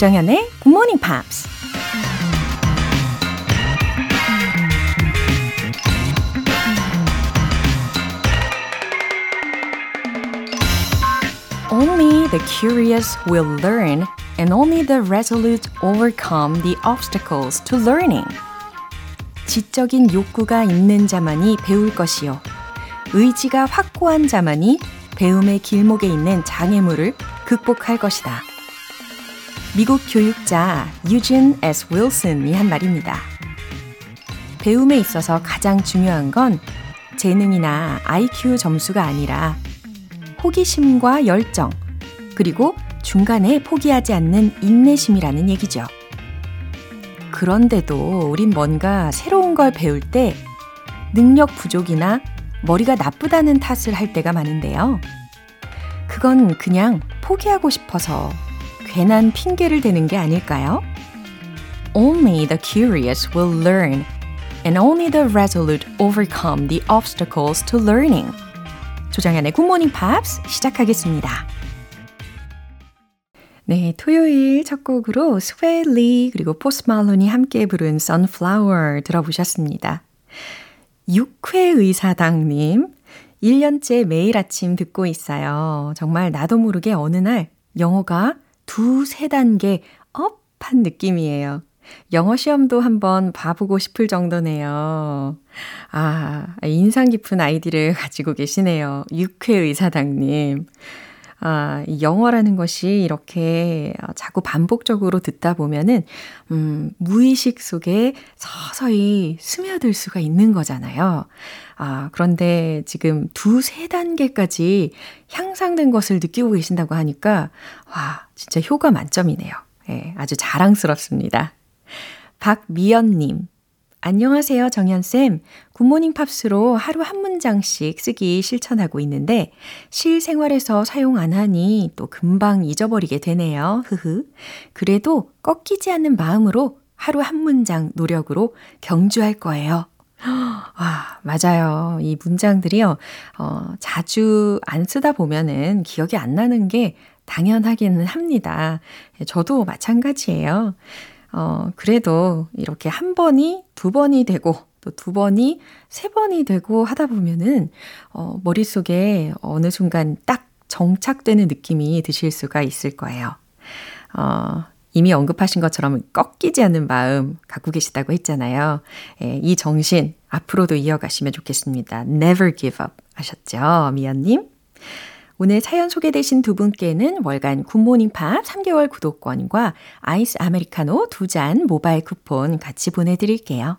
조정현의 Good Morning Pops. Only the curious will learn, and only the resolute overcome the obstacles to learning. 지적인 욕구가 있는 자만이 배울 것이요. 의지가 확고한 자만이 배움의 길목에 있는 장애물을 극복할 것이다. 미국 교육자 유진 S. 윌슨이 한 말입니다. 배움에 있어서 가장 중요한 건 재능이나 IQ 점수가 아니라 호기심과 열정, 그리고 중간에 포기하지 않는 인내심이라는 얘기죠. 그런데도 우린 뭔가 새로운 걸 배울 때 능력 부족이나 머리가 나쁘다는 탓을 할 때가 많은데요. 그건 그냥 포기하고 싶어서 괜한 핑계를 대는 게 아닐까요? Only the curious will learn, and only the resolute overcome the obstacles to learning. 조정현의 굿모닝 팝스 시작하겠습니다. 네, 토요일 첫 곡으로 Swae Lee 그리고 Post Malone이 함께 부른 Sunflower 들어보셨습니다. 6회 의사당님, 1년째 매일 아침 듣고 있어요. 정말 나도 모르게 어느 날 영어가 두세 단계 업한 느낌이에요. 영어 시험도 한번 봐보고 싶을 정도네요. 아, 인상 깊은 아이디를 가지고 계시네요. 6회 의사당님. 아, 영어라는 것이 이렇게 자꾸 반복적으로 듣다 보면은, 음, 무의식 속에 서서히 스며들 수가 있는 거잖아요. 아, 그런데 지금 두세 단계까지 향상된 것을 느끼고 계신다고 하니까, 와, 진짜 효과 만점이네요. 예, 아주 자랑스럽습니다. 박미연님, 안녕하세요, 정연쌤. 굿모닝 팝스로 하루 한 문장씩 쓰기 실천하고 있는데, 실생활에서 사용 안 하니 또 금방 잊어버리게 되네요. 흐흐. 그래도 꺾이지 않는 마음으로 하루 한 문장 노력으로 경주할 거예요. 아, 맞아요. 이 문장들이요, 어, 자주 안 쓰다 보면은 기억이 안 나는 게 당연하기는 합니다. 저도 마찬가지예요. 어, 그래도 이렇게 한 번이 두 번이 되고 또 두 번이 세 번이 되고 하다 보면은 어, 머릿속에 어느 순간 딱 정착되는 느낌이 드실 수가 있을 거예요. 어, 이미 언급하신 것처럼 꺾이지 않는 마음 갖고 계시다고 했잖아요. 예, 이 정신 앞으로도 이어가시면 좋겠습니다. Never give up 하셨죠, 미연님? 오늘 사연 소개되신 두 분께는 월간 굿모닝 팝스 3개월 구독권과 아이스 아메리카노 두 잔 모바일 쿠폰 같이 보내드릴게요.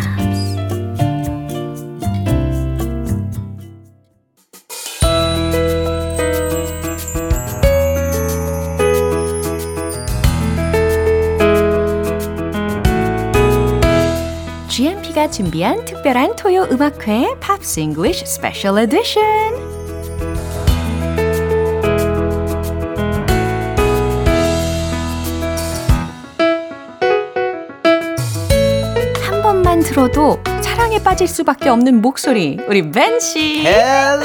GMP가 준비한 특별한 토요 음악회 Pops English Special Edition 한 번만 들어도 사랑에 빠질 수밖에 없는 목소리 우리 벤 씨. Hello,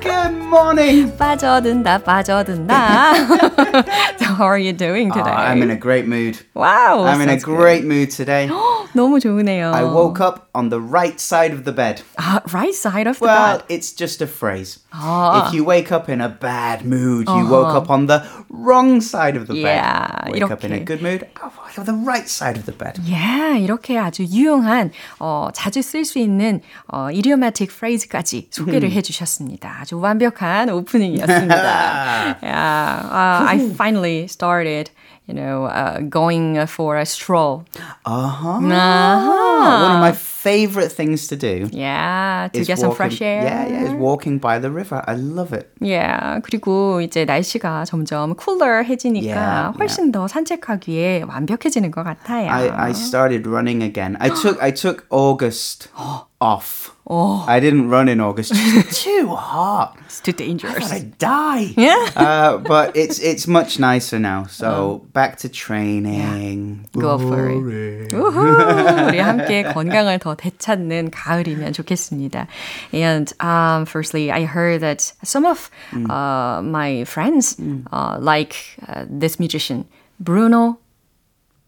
good morning. 빠져든다 빠져든다. so how are you doing today? Oh, I'm in a great mood. Wow. I'm in a great mood today. 너무 좋으네요. I woke up on the right side of the bed. 아, right side of the Well, bed. it's just a phrase. 아. If you wake up in a bad mood, you woke up on the wrong side of the Yeah, bed. Wake up in a 이렇게. good mood, oh, On the right side of the bed. 예, 이렇게 아주 유용한 어, 자주 쓸 수 있는 어, idiomatic phrase까지 소개를 해주셨습니다. 아주 완벽한 완벽한 오프닝이었습니다. yeah, uh, I finally started you know, uh, going for a stroll. Uh-huh. uh-huh. One of my favorite things to do. Yeah, to get walking, some fresh air. Yeah, yeah, is walking by the river. I love it. Yeah, 그리고 이제 날씨가 점점 쿨러해지니까 yeah, 훨씬 yeah. 더 산책하기에 완벽해지는 것 같아요. I, I started running again. I took I took August off. Oh. I didn't run in August. It's too hot. It's too dangerous. I would die. Yeah. uh, but it's it's much nicer now. So oh. back to training. Yeah. Go for it. 우후, 우리 함께 건강을 더 되찾는 가을이면 좋겠습니다. And um, firstly, I heard that some of mm. uh, my friends mm. uh, like uh, this musician, Bruno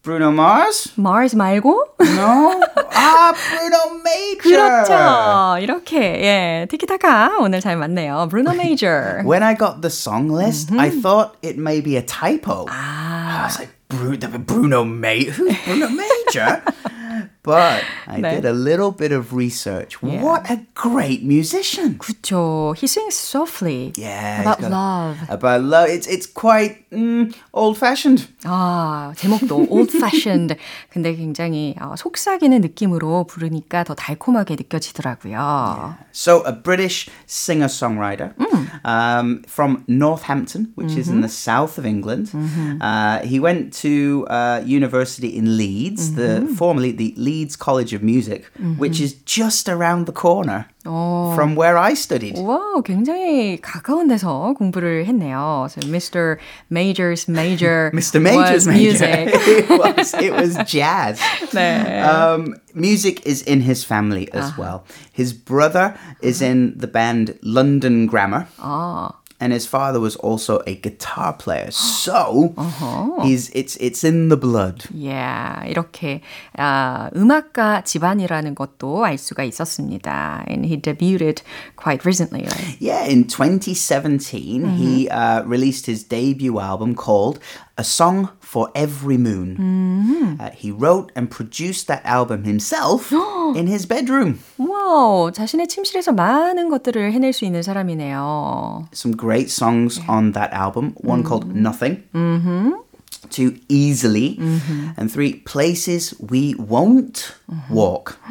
Bruno Mars? Mars 말고? No. 아, Bruno Major. 그렇죠. 이렇게 예, 티키타카 오늘 잘 맞네요. Bruno Major. When I got the song list, mm-hmm. I thought it may be a typo. Ah. I was like, Bruno Major? Who's Bruno Major? But I 네. did a little bit of research. Yeah. What a great musician. 그렇죠. He sings softly. Yeah. About love. About love. It's it's quite mm, old-fashioned. 아, 제목도 old-fashioned. 근데 굉장히 어, 속삭이는 느낌으로 부르니까 더 달콤하게 느껴지더라고요. Yeah. So a British singer-songwriter mm. um, from Northampton, which mm-hmm. is in the south of England. Mm-hmm. Uh, he went to uh, university in Leeds, mm-hmm. the formerly the Leeds College of Music, mm-hmm. which is just around the corner 오. from where I studied. 와, 굉장히 가까운 데서 공부를 했네요. So Mr. Major's major Mr. Major's was music. it was it was jazz. 네. Um, music is in his family as uh-huh. well. His brother is in the band London Grammar. 아 and his father was also a guitar player. So uh-huh. he's it's it's in the blood. Yeah, 이렇게 아, 음악가 집안이라는 것도 알 수가 있었습니다. And he debuted quite recently, right? Yeah, in 2017 mm-hmm. he uh, released his debut album called A Song for Every Moon. Mm-hmm. Uh, he wrote and produced that album himself in his bedroom. Wow, 자신의 침실에서 많은 것들을 해낼 수 있는 사람이네요. Some great songs yeah. on that album. One mm-hmm. called Nothing. Mm-hmm. Two, Easily. Mm-hmm. And three, Places We Won't Walk.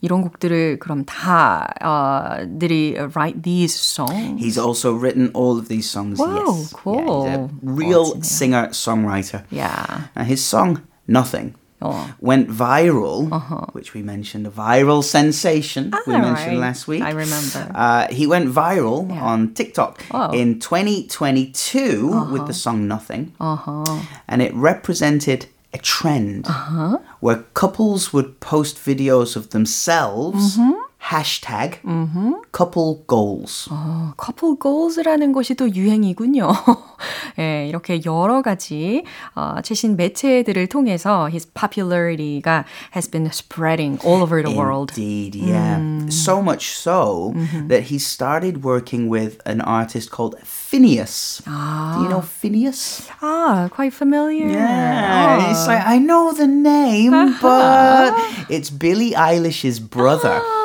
이런 곡들을 그럼 다 uh, did he write these songs? He's also written all of these songs. Wow, yes. cool. Yeah, he's a real singer songwriter. Yeah. Now his song Nothing oh. went viral, uh-huh. which we mentioned, a viral sensation ah, we mentioned right. last week. I remember. Uh, he went viral yeah. on TikTok oh. in 2022 uh-huh. with the song Nothing. Uh-huh. And it represented a trend uh-huh. where couples would post videos of themselves. Mm-hmm hashtag mm-hmm. couple goals. 어, couple goals라는 것이 또 유행이군요. 예, 이렇게 여러 가지 어, 최신 매체들을 통해서 his popularity가 has been spreading all over the Indeed, world. Indeed, yeah. Mm. So much so mm-hmm. that he started working with an artist called Phineas. Ah. Do you know Phineas? Ah, quite familiar. Yeah, oh. it's like I know the name, but it's Billie Eilish's brother. Ah.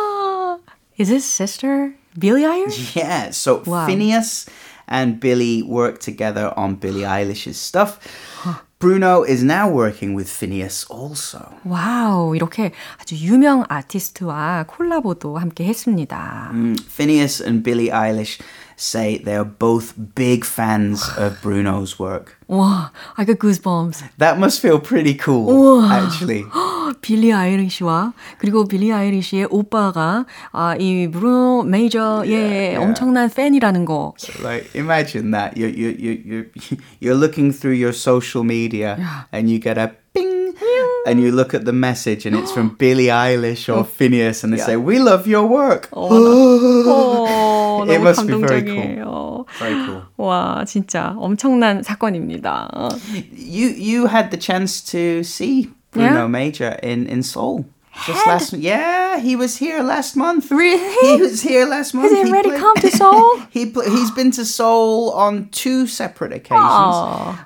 Is his sister Billie Eilish? Yeah, so wow. Phineas and Billie worked together on Billie Eilish's stuff. Bruno is now working with Phineas also. 와우, 이렇게 아주 유명 아티스트와 콜라보도 함께 했습니다. Mm, Phineas and Billie Eilish say they are both big fans of Bruno's work. Wow, I got goosebumps. That must feel pretty cool, 우와. actually. 빌리 아이리시와 그리고 빌리 아이리시의 오빠가 아, 이 브루노 메이저의 yeah, yeah. 엄청난 팬이라는 거. So like imagine that you you you you you're looking through your social media yeah. and you get a bing and you look at the message and it's from Billie Eilish or Phineas and they yeah. say we love your work. 어, it must 감동적이에요. be very cool. Very cool. 와, 진짜 엄청난 사건입니다. You you had the chance to see Bruno yeah? Major in in Seoul. Just last yeah, he was here last month. Really? He was here last month. Has he, he already played, come to Seoul? he pl- he's been to Seoul on two separate occasions.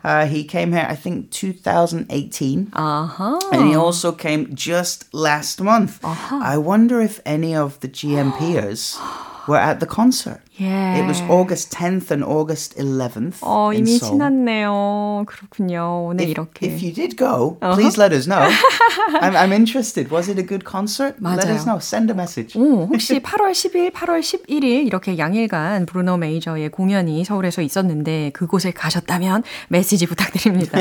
Uh, he came here, I think, 2018. Uh-huh. And he also came just last month. Uh-huh. I wonder if any of the GMPers were at the concert. Yeah. It was August 10th and August 11th. 어, 이미 Seoul. 지났네요. 그렇군요. 오늘 If, 이렇게. if you did go, please let us know. I'm, I'm interested. Was it a good concert? Let 맞아요. us know. Send a message. 오, 혹시 8월 10일, 8월 11일 이렇게 양일간 브루노 메이저의 공연이 서울에서 있었는데 그곳에 가셨다면 메시지 부탁드립니다.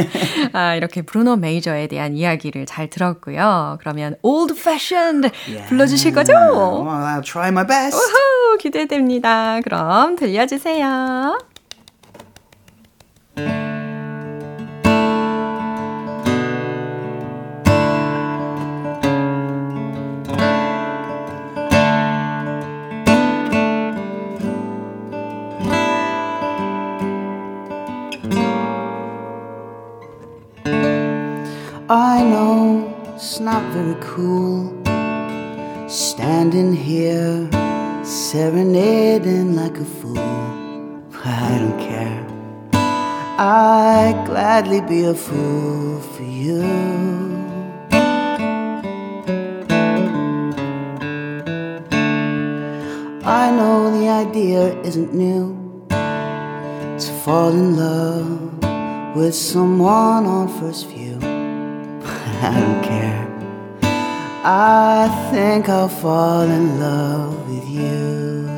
아, 이렇게 브루노 메이저에 대한 이야기를 잘 들었고요. 그러면 Old Fashioned 불러주실 거죠? Well, I'll try my best. 우후, 기대됩니다. 그럼 들려주세요. I know it's not very cool standing here serenading like a fool, I don't care. I'd gladly be a fool for you. I know the idea isn't new to fall in love with someone on first view. but I don't care. I think I'll fall in love you.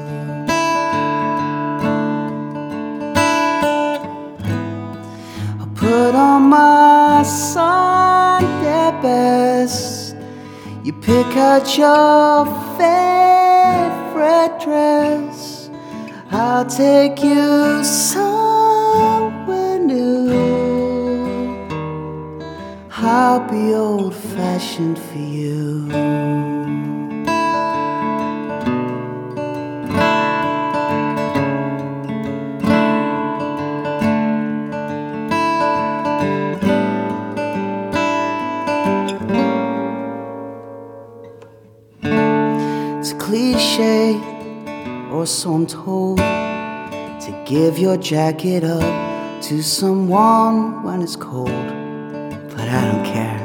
I'll put on my Sunday best. You pick out your favorite dress. I'll take you somewhere new. I'll be old fashioned for you. So I'm told, to give your jacket up to someone when it's cold but I don't care.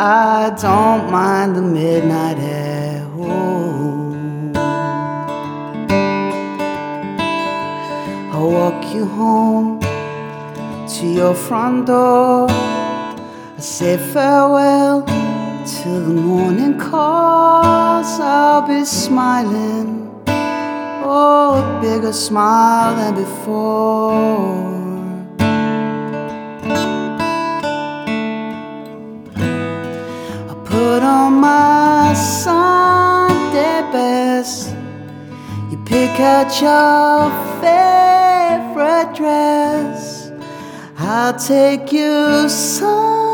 I don't mind the midnight air. Oh. I'll walk you home to your front door. I say farewell till the morning calls. I'll be smiling, oh, a bigger smile than before. I put on my Sunday best. You pick out your favorite dress. I'll take you somewhere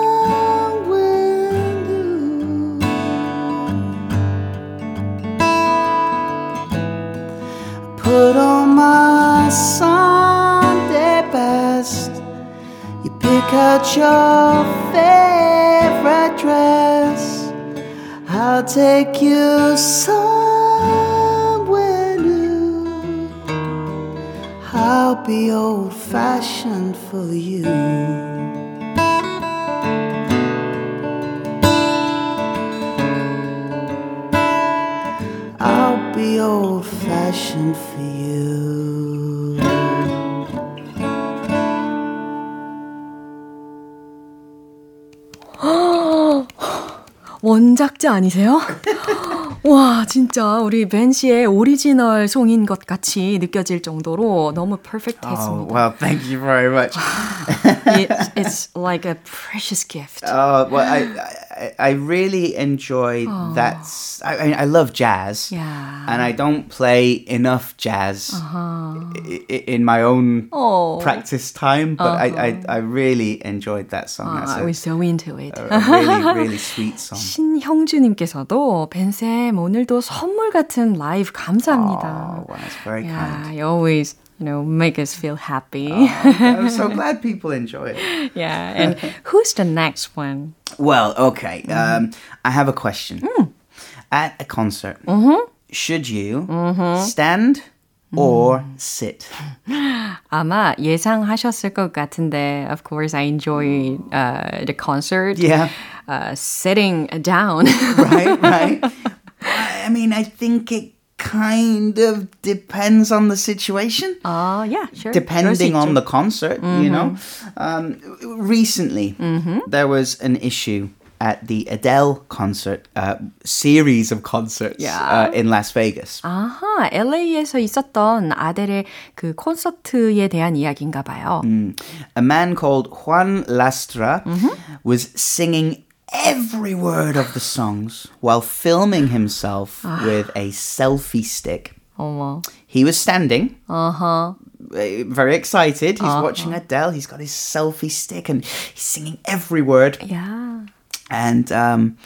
out your favorite dress. I'll take you somewhere new. I'll be old fashioned for you. 원작자 아니세요? 와, 진짜 우리 벤 씨의 오리지널 송인 것 같이 느껴질 정도로 너무 Oh, 퍼펙트했습니다. well, thank you very much. It's, it's like a precious gift. Oh, well, I, I, I really enjoyed that. s- I, I- I love jazz. Yeah. And I don't play enough jazz i- in my own Oh. practice time, but I, I, I really enjoyed that song. That's I a, was so into it. a really, really sweet song. 신형주님께서도 벤쌤 오늘도 선물 같은 라이브 감사합니다. Oh, well, that's very yeah, kind. you always, you know, make us feel happy. I'm so glad people enjoy it. yeah, and who's the next one? Well, okay. Um, I have a question. At a concert, should you stand or sit? 아마 예상하셨을 것 같은데, of course, I enjoy uh, the concert. Yeah. Uh, sitting down. right, right. I mean, I think it kind of depends on the situation. Uh, yeah, sure. Depending on the concert, mm-hmm. you know. Um, recently, mm-hmm. there was an issue at the Adele concert uh, series of concerts yeah. uh, in Las Vegas. 아하, LA에서 있었던 아델의 그 콘서트에 대한 이야기인가 봐요. Mm. A man called Juan Lastra mm-hmm. was singing every word of the songs while filming himself with a selfie stick. 어머. He was standing. Uh-huh. Very excited. He's uh-huh. watching Adele. He's got his selfie stick and he's singing every word. Yeah. And um,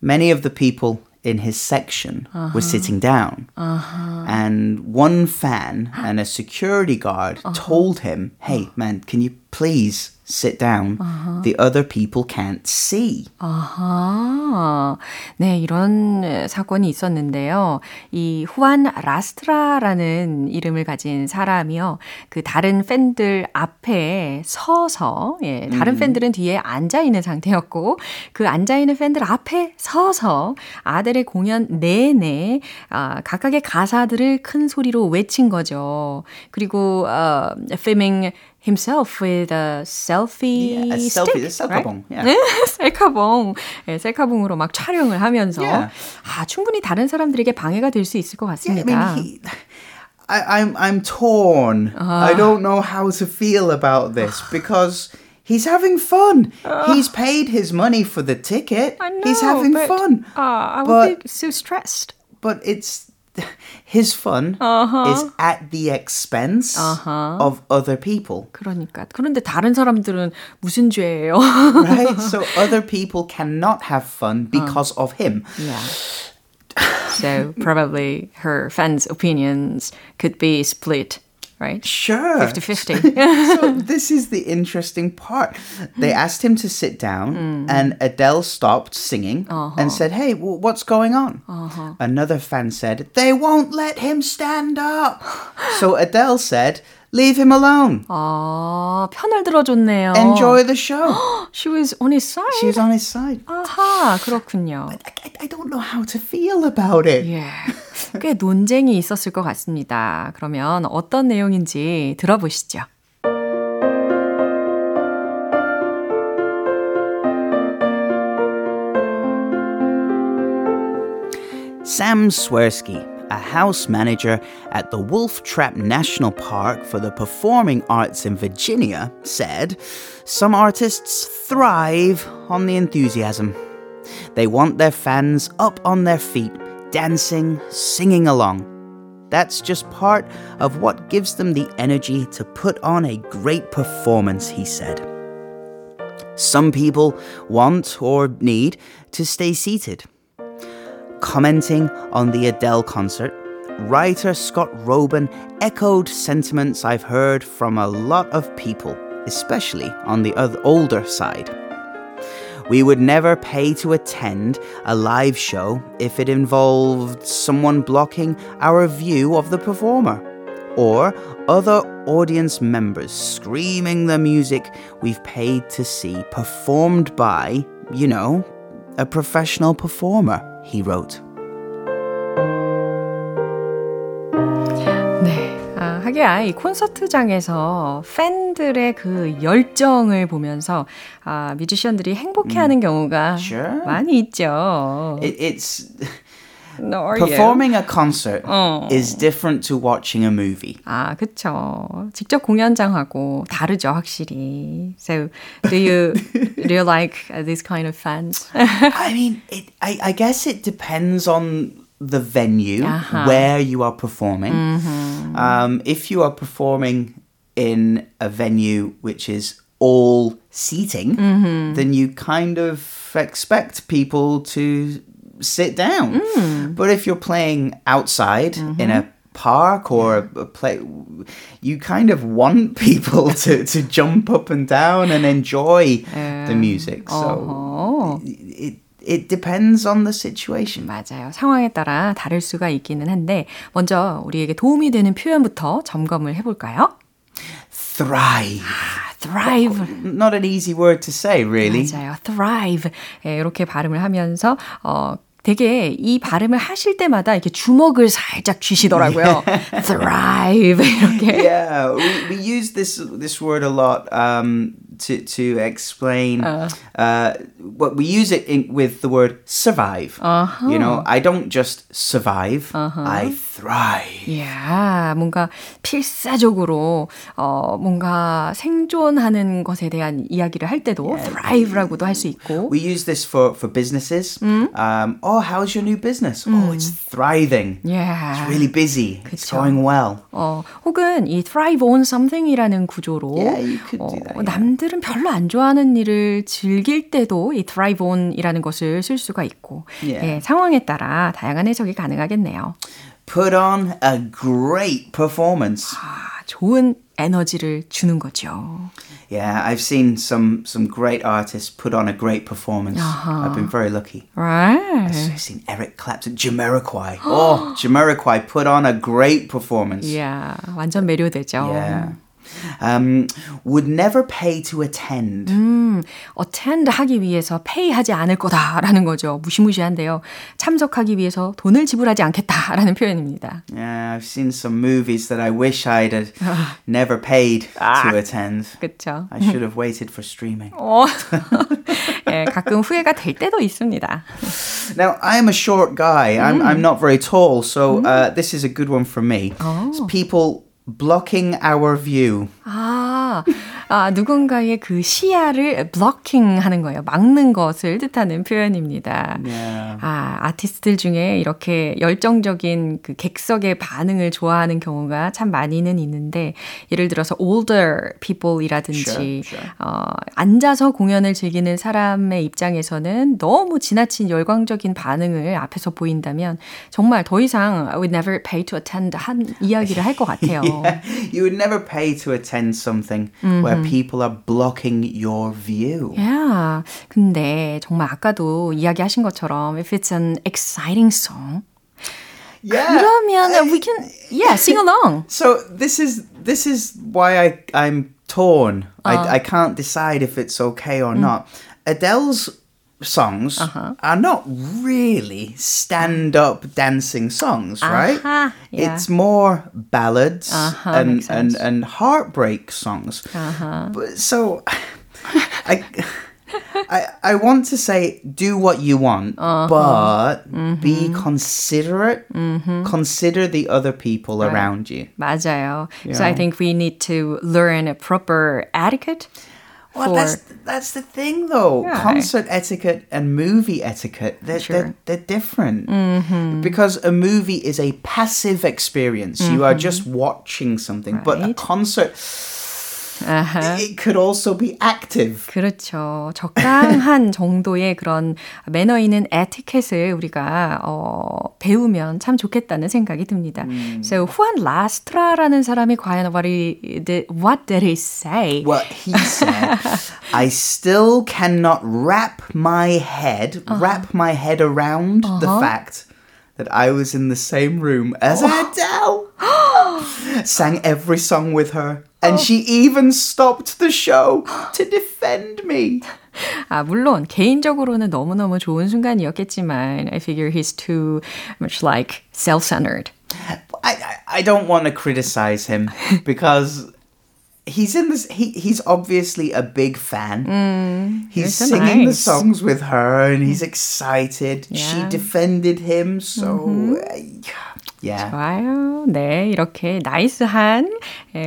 many of the people in his section uh-huh. were sitting down. Uh-huh. And one fan and a security guard uh-huh. told him, Hey, man, can you please sit down. Uh-huh. The other people can't see. 아하. 네, 이런 사건이 있었는데요. 이 후안 라스트라라는 이름을 가진 사람이요. 그 다른 팬들 앞에 서서 예, 다른 음. 팬들은 뒤에 앉아 있는 상태였고 그 앉아 있는 팬들 앞에 서서 아델의 공연 내내 아, 각각의 가사들을 큰 소리로 외친 거죠. 그리고 uh, filming himself with a selfie yeah, a stick, selfie, 셀카봉. Right? Yeah. 셀카봉. 네, 셀카봉으로 막 촬영을 하면서 yeah. 아, 충분히 다른 사람들에게 방해가 될 수 있을 것 같습니다. Yeah, I mean, he, I, I'm I'm torn. Uh. I don't know how to feel about this because he's having fun. Uh, he's paid his money for the ticket. I know, he's having but, fun. Uh, I would but, be so stressed. But it's his fun uh-huh. is at the expense uh-huh. of other people. 그러니까 그런데 다른 사람들은 무슨 죄예요? right? So other people cannot have fun because uh. of him. Yeah. So probably her fans' opinions could be split right? Sure. 50 50. so, this is the interesting part. They asked him to sit down, mm. and Adele stopped singing uh-huh. and said, Hey, w- what's going on? Uh-huh. Another fan said, They won't let him stand up. so Adele said, Leave him alone. 아, 편을 들어줬네요. Enjoy the show. She was on his side. She was on his side. 아하, 그렇군요. But I, I don't know how to feel about it. Yeah. 꽤 논쟁이 있었을 것 같습니다. 그러면 어떤 내용인지 들어보시죠. Sam Swersky a house manager at the Wolf Trap National Park for the Performing Arts in Virginia, said some artists thrive on the enthusiasm. They want their fans up on their feet, dancing, singing along. That's just part of what gives them the energy to put on a great performance, he said. Some people want or need to stay seated Commenting on the Adele concert, writer Scott Roben echoed sentiments I've heard from a lot of people, especially on the older side. We would never pay to attend a live show if it involved someone blocking our view of the performer or other audience members screaming the music we've paid to see performed by, you know, a professional performer. he wrote. 하기야 이 콘서트장에서 팬들의 그 열정을 보면서 아, 뮤지션들이 행복해하는 음. 경우가 sure. 많이 있죠. It, it's No, Performing you? a concert 어. is different to watching a movie. 아, 그쵸. 직접 공연장하고 다르죠, 확실히. So, do you do you like these kind of fans? I mean, it, I, I guess it depends on the venue uh-huh. where you are performing. Mm-hmm. Um, if you are performing in a venue which is all seating, mm-hmm. then you kind of expect people to sit down. Mm. But if you're playing outside mm-hmm. in a park or a, play you kind of want people to, to jump up and down and enjoy uh, the music so uh-huh. it, it depends on the situation. 맞아요. 상황에 따라 다를 수가 있기는 한데 먼저 우리에게 도움이 되는 표현부터 점검을 해 볼까요? thrive. thrive. Not an easy word to say, really. 맞아요. thrive. 예, 이렇게 발음을 하면서 어 되게 이 발음을 하실 때마다 이렇게 주먹을 살짝 쥐시더라고요. thrive 이렇게. Yeah, we, we use this this word a lot um, to to explain. Uh. Uh, what we use it in, with the word survive. Uh-huh. You know, I don't just survive. Uh-huh. I thrive. Yeah, 뭔가 필사적으로 어 뭔가 생존하는 것에 대한 이야기를 할 때도 yeah. thrive라고도 할 수 있고. We use this for for businesses. Mm? Um, oh, how's your new business? Mm. Oh, it's thriving. Yeah. It's really busy. 그쵸. It's going well. 어, 혹은 이 thrive on something이라는 구조로 yeah, you could 어, do that, yeah. 남들 은 별로 안 좋아하는 일을 즐길 때도 이 thrive on이라는 것을 쓸 수가 있고 yeah. 예, 상황에 따라 다양한 해석이 가능하겠네요. Put on a great performance. 아, 좋은 에너지를 주는 거죠. Yeah, I've seen some some great artists put on a great performance. Uh-huh. I've been very lucky. Right. I've seen Eric Clapton, Jamiroquai. oh, Jamiroquai put on a great performance. Yeah, 완전 매료되죠. Yeah. Um, would never pay to attend. 음, attend 하기 위해서 pay 하지 않을 거다라는 거죠. 무시무시한데요. 참석하기 위해서 돈을 지불하지 않겠다라는 표현입니다. Yeah, I've seen some movies that I wish I'd had never paid 아, to attend. 그렇죠. I should have waited for streaming. 어, 예, 가끔 후회가 될 때도 있습니다. Now, I'm a short guy. I'm, I'm not very tall, so uh, this is a good one for me. Oh. So people blocking our view. 아, 아, 누군가의 그 시야를 blocking 하는 거예요. 막는 것을 뜻하는 표현입니다. Yeah. 아, 아티스트들 중에 이렇게 열정적인 그 객석의 반응을 좋아하는 경우가 참 많이는 있는데, 예를 들어서 older people이라든지, sure, sure. 어, 앉아서 공연을 즐기는 사람의 입장에서는 너무 지나친 열광적인 반응을 앞에서 보인다면, 정말 더 이상 I would never pay to attend 한 이야기를 할 것 같아요. yeah. You would never pay to attend something mm-hmm. where people are blocking your view. Yeah. 근데 정말 아까도 이야기하신 것처럼 if it's an exciting song yeah. 그러면 I, we can yeah sing along. So this is this is why I I'm torn. Uh. I I can't decide if it's okay or mm. not. Adele's songs uh-huh. are not really stand up dancing songs, right? Uh-huh, yeah. It's more ballads uh-huh, and, and, and heartbreak songs. Uh-huh. But, so I. I, I want to say do what you want, uh-huh. but mm-hmm. be considerate. Mm-hmm. Consider the other people right. around you. 맞아요. You so know? I think we need to learn a proper etiquette well, for... that's that's the thing, though. Yeah. Concert etiquette and movie etiquette they're sure. they're, they're, different mm-hmm. because a movie is a passive experience. Mm-hmm. You are just watching something, right. but a concert Uh-huh. It could also be active. 그렇죠. 적당한 정도의 그런 매너 있는 에티켓을 우리가 어, 배우면 참 좋겠다는 생각이 듭니다. 음. So 후안 라스트라라는 사람이 과연 what, he did, what did he say? Well, he said, I still cannot wrap my head, uh-huh. wrap my head around uh-huh. the fact that I was in the same room as Adele. Sang every song with her. And she even stopped the show to defend me. 아, 물론 개인적으로는 너무너무 좋은 순간이었겠지만 I figure he's too much like self-centered. I, I, I don't want to criticize him because he's in this he he's obviously a big fan. Mm, he's singing nice. the songs with her and he's excited. Yeah. She defended him so mm-hmm. uh, Yeah. 좋아요. 네, 이렇게 나이스한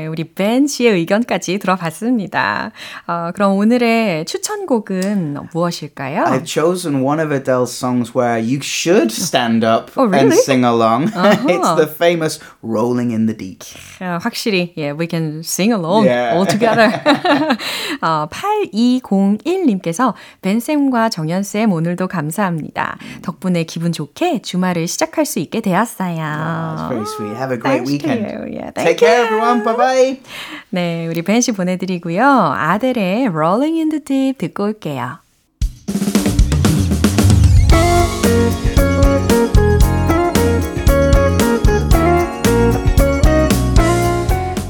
우리 벤 씨의 의견까지 들어봤습니다. 어, 그럼 오늘의 추천곡은 무엇일까요? I've chosen one of Adele's songs where you should stand up oh, really? and sing along. Uh-huh. it's the famous Rolling in the Deep. 어, 확실히, yeah, we can sing along yeah. all together. 어, 8201님께서 벤 쌤과 정연 쌤 오늘도 감사합니다. 덕분에 기분 좋게 주말을 시작할 수 있게 되었어요. Oh, that's very sweet. Have a great Thanks weekend. Yeah, Take care, everyone. Bye bye. 네, 우리 벤 씨 보내드리고요. 아델의 Rolling in the Deep 듣고 올게요.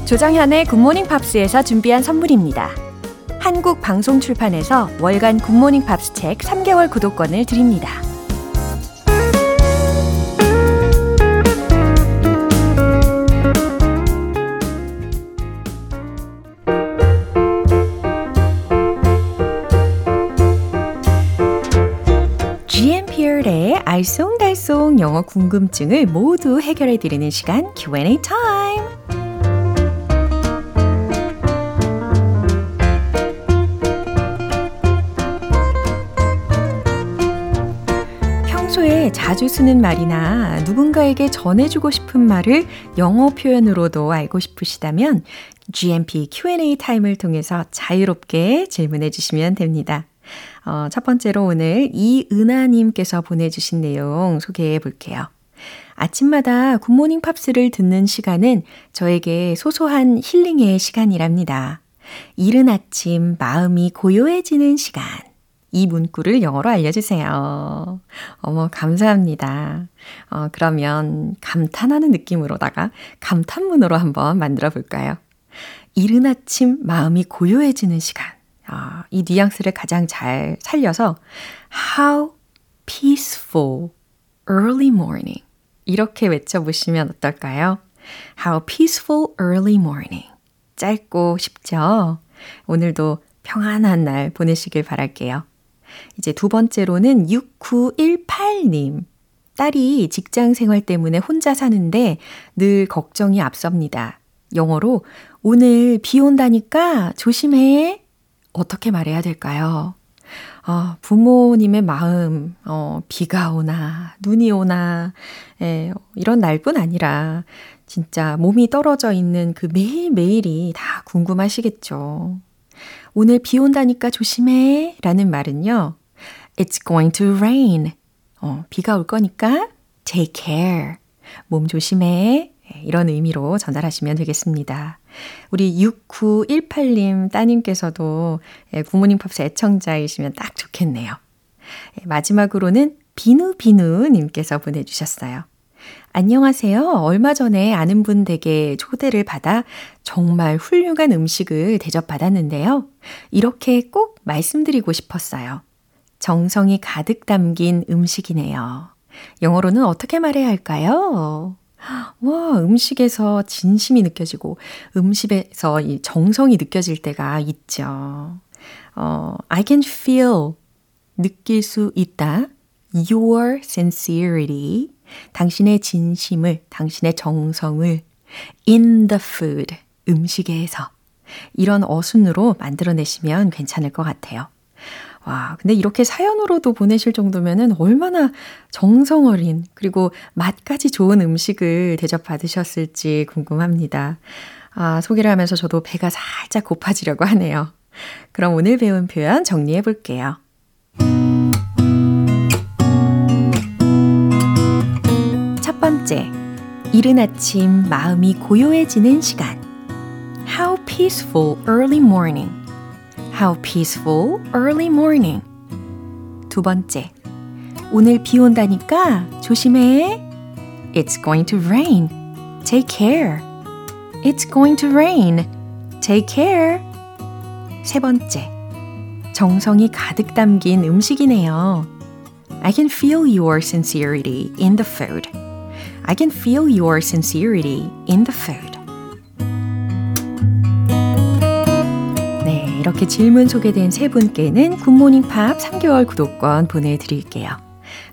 조정현의 굿모닝 팝스에서 준비한 선물입니다. 한국 방송 출판에서 월간 굿모닝 팝스 책 3개월 구독권을 드립니다. 알쏭달쏭 영어 궁금증을 모두 해결해 드리는 시간 Q&A 타임. 평소에 자주 쓰는 말이나 누군가에게 전해주고 싶은 말을 영어 표현으로도 알고 싶으시다면 GMP Q&A 타임을 통해서 자유롭게 질문해 주시면 됩니다. 어, 첫 번째로 오늘 이은하님께서 보내주신 내용 소개해 볼게요. 아침마다 굿모닝 팝스를 듣는 시간은 저에게 소소한 힐링의 시간이랍니다. 이른 아침 마음이 고요해지는 시간. 이 문구를 영어로 알려주세요. 어머, 감사합니다. 어, 그러면 감탄하는 느낌으로다가 감탄문으로 한번 만들어 볼까요? 이른 아침 마음이 고요해지는 시간. 아, 이 뉘앙스를 가장 잘 살려서 How peaceful early morning 이렇게 외쳐보시면 어떨까요? How peaceful early morning 짧고 쉽죠? 오늘도 평안한 날 보내시길 바랄게요. 이제 두 번째로는 6918님. 딸이 직장 생활 때문에 혼자 사는데 늘 걱정이 앞섭니다. 영어로 오늘 비 온다니까 조심해. 어떻게 말해야 될까요? 어, 부모님의 마음, 어, 비가 오나, 눈이 오나, 예, 이런 날뿐 아니라, 진짜 몸이 떨어져 있는 그 매일매일이 다 궁금하시겠죠. 오늘 비 온다니까 조심해 라는 말은요. It's going to rain. 어, 비가 올 거니까 take care. 몸 조심해. 예, 이런 의미로 전달하시면 되겠습니다. 우리 6918님 따님께서도 예, 팝스 애청자이시면 딱 좋겠네요. 예, 마지막으로는 비누비누님께서 보내주셨어요. 안녕하세요. 얼마 전에 아는 분 댁에 초대를 받아 정말 훌륭한 음식을 대접받았는데요. 이렇게 꼭 말씀드리고 싶었어요. 정성이 가득 담긴 음식이네요. 영어로는 어떻게 말해야 할까요? 와, 음식에서 진심이 느껴지고 음식에서 이 정성이 느껴질 때가 있죠. 어, I can feel 느낄 수 있다. Your sincerity. 당신의 진심을, 당신의 정성을 in the food. 음식에서. 이런 어순으로 만들어내시면 괜찮을 것 같아요. 와, 근데 이렇게 사연으로도 보내실 정도면은 얼마나 정성 어린, 그리고 맛까지 좋은 음식을 대접받으셨을지 궁금합니다. 아, 소개를 하면서 저도 배가 살짝 고파지려고 하네요. 그럼 오늘 배운 표현 정리해 볼게요. 첫 번째, 이른 아침 마음이 고요해지는 시간. How peaceful early morning. How peaceful early morning. 두 번째. 오늘 비 온다니까 조심해. It's going to rain. Take care. It's going to rain. Take care. 세 번째. 정성이 가득 담긴 음식이네요. I can feel your sincerity in the food. I can feel your sincerity in the food. 이렇게 질문 소개된 세 분께는 굿모닝 팝 3개월 구독권 보내드릴게요.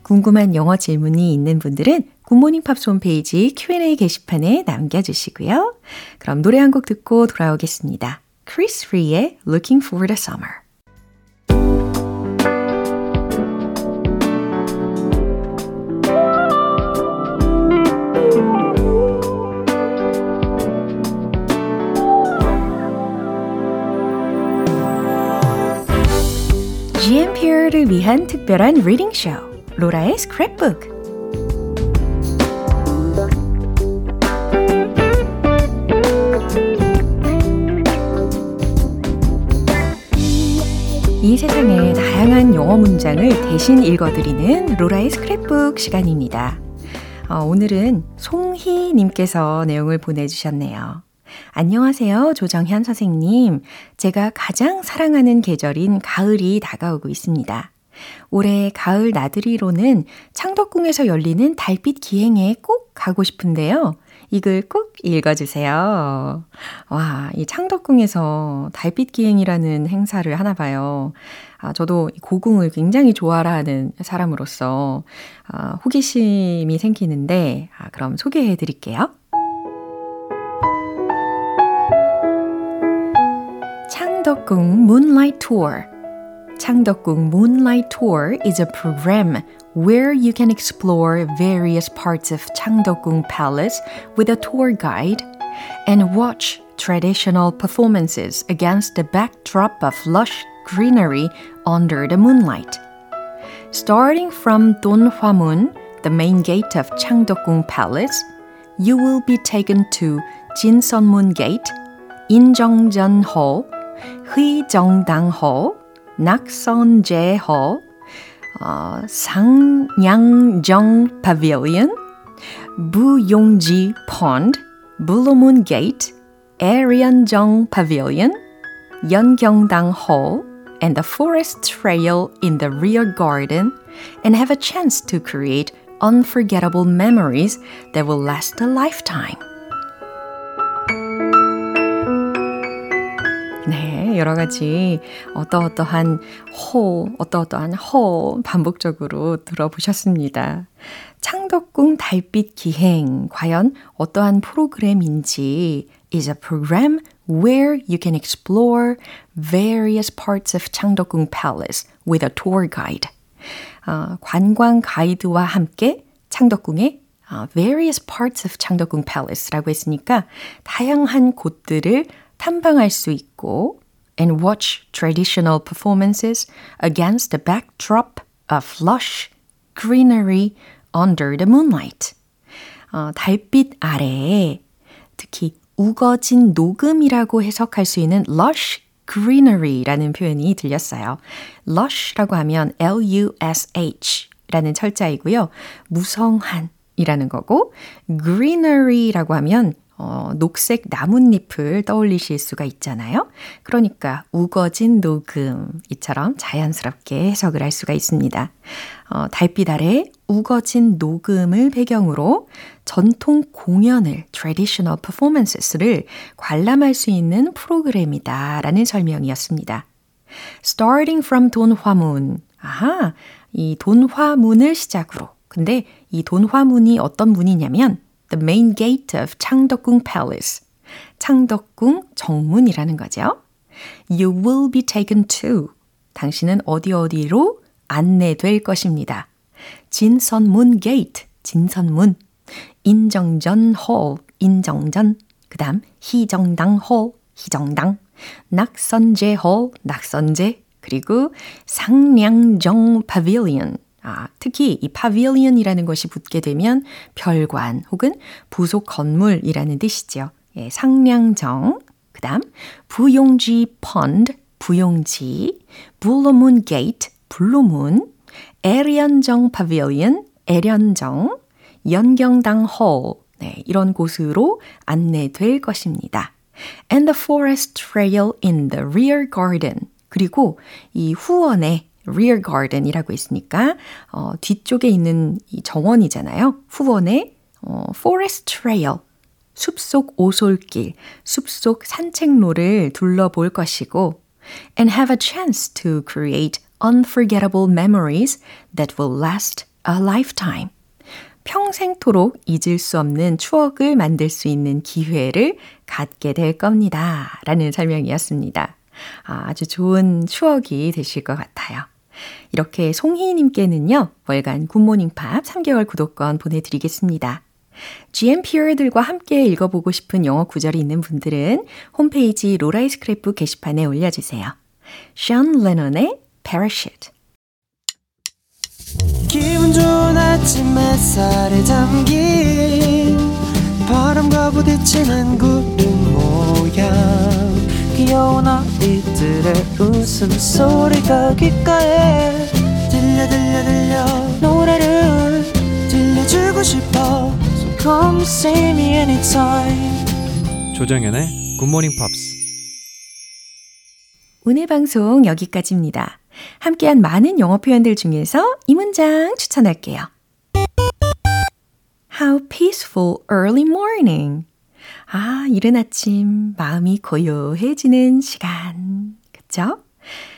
궁금한 영어 질문이 있는 분들은 굿모닝 팝 홈페이지 Q&A 게시판에 남겨주시고요. 그럼 노래 한 곡 듣고 돌아오겠습니다. Chris Free의 Looking for the Summer. GMP를 위한 특별한 reading 쇼 로라의 스크랩북 이 세상의 다양한 영어 문장을 대신 읽어드리는 로라의 스크랩북 시간입니다. 어, 오늘은 송희님께서 내용을 보내주셨네요. 안녕하세요. 조정현 선생님. 제가 가장 사랑하는 계절인 가을이 다가오고 있습니다. 올해 가을 나들이로는 창덕궁에서 열리는 달빛 기행에 꼭 가고 싶은데요. 이글 꼭 읽어주세요. 와, 이 창덕궁에서 달빛 기행이라는 행사를 하나 봐요. 아, 저도 고궁을 굉장히 좋아하는 사람으로서 아, 호기심이 생기는데, 아, 그럼 소개해 드릴게요. 창덕궁 Moonlight Tour. 창덕궁 Moonlight Tour is a program where you can explore various parts of Changdeokgung Palace with a tour guide and watch traditional performances against the backdrop of lush greenery under the moonlight. Starting from Donhwamun, the main gate of Changdeokgung Palace, you will be taken to Jinseonmun Gate, Injeongjeon Hall, 의정당호, 낙선제호, 어, 상냥정 Pavilion, 부용지 Pond, 블루문 Gate, 에리안정 Pavilion, 연경당호, and the forest trail in the rear garden and have a chance to create unforgettable memories that will last a lifetime. 여러 가지 어떠어떠한 호, 어떠어떠한 호 반복적으로 들어보셨습니다. 창덕궁 달빛 기행, 과연 어떠한 프로그램인지 is a program where you can explore various parts of 창덕궁 Palace with a tour guide. 어, 관광 가이드와 함께 창덕궁의 uh, various parts of 창덕궁 Palace라고 했으니까 다양한 곳들을 탐방할 수 있고 and watch traditional performances against the backdrop of lush greenery under the moonlight. 어, 달빛 아래에 특히 우거진 녹음이라고 해석할 수 있는 lush greenery라는 표현이 들렸어요. lush라고 하면 L-U-S-H 라는 철자이고요. 무성한 이라는 거고 greenery라고 하면 어, 녹색 나뭇잎을 떠올리실 수가 있잖아요. 그러니까 우거진 녹음 이처럼 자연스럽게 해석을 할 수가 있습니다. 어, 달빛 아래 우거진 녹음을 배경으로 전통 공연을 traditional performances를 관람할 수 있는 프로그램이다라는 설명이었습니다. Starting from 돈화문. 아하, 이 돈화문을 시작으로. 근데 이 돈화문이 어떤 문이냐면 the main gate of 창덕궁 Palace. 창덕궁 정문이라는 거죠. You will be taken to. 당신은 어디 어디로 안내될 것입니다. 진선문 gate, 진선문. 인정전 홀, 인정전. 그 다음 희정당 홀, 희정당. 낙선제 홀, 낙선제. 그리고 상량정 Pavilion. 아, 특히 이 pavilion이라는 것이 붙게 되면 별관 혹은 부속 건물이라는 뜻이죠. 예, 상량정, 그 다음 부용지 pond, 부용지, 블루문 게이트, 블루문, 에련정 pavilion, 에련정, 연경당 홀, 네, 이런 곳으로 안내될 것입니다. And the forest trail in the rear garden. 그리고 이 후원에 rear garden이라고 있으니까 어, 뒤쪽에 있는 이 정원이잖아요. 후원의 어, forest trail, 숲속 오솔길, 숲속 산책로를 둘러볼 것이고 and have a chance to create unforgettable memories that will last a lifetime. 평생토록 잊을 수 없는 추억을 만들 수 있는 기회를 갖게 될 겁니다. 라는 설명이었습니다. 아, 아주 좋은 추억이 되실 것 같아요. 이렇게 송희님께는요, 월간 굿모닝 팝 3개월 구독권 보내드리겠습니다. GMPR들과 함께 읽어보고 싶은 영어 구절이 있는 분들은 홈페이지 로라이 스크랩북 게시판에 올려주세요. 션 레논의 Parachute 기분 좋은 아침 햇살에 잠긴 바람과 부딪히는 구름 모양 귀여운 아이들의 웃음소리가 귓가에 들려 들려 들려 노래를 들려주고 싶어 So come see me anytime 조정현의 굿모닝 팝스 오늘 방송 여기까지입니다. 함께한 많은 영어 표현들 중에서 이 문장 추천할게요. How peaceful early morning. 아, 이른 아침 마음이 고요해지는 시간. 그쵸?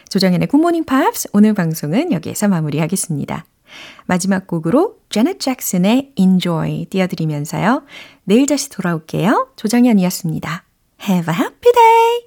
조정현의 굿모닝 팝스 오늘 방송은 여기에서 마무리하겠습니다. 마지막 곡으로 제넷 잭슨의 Enjoy 띄워드리면서요. 내일 다시 돌아올게요. 조정현이었습니다. Have a happy day!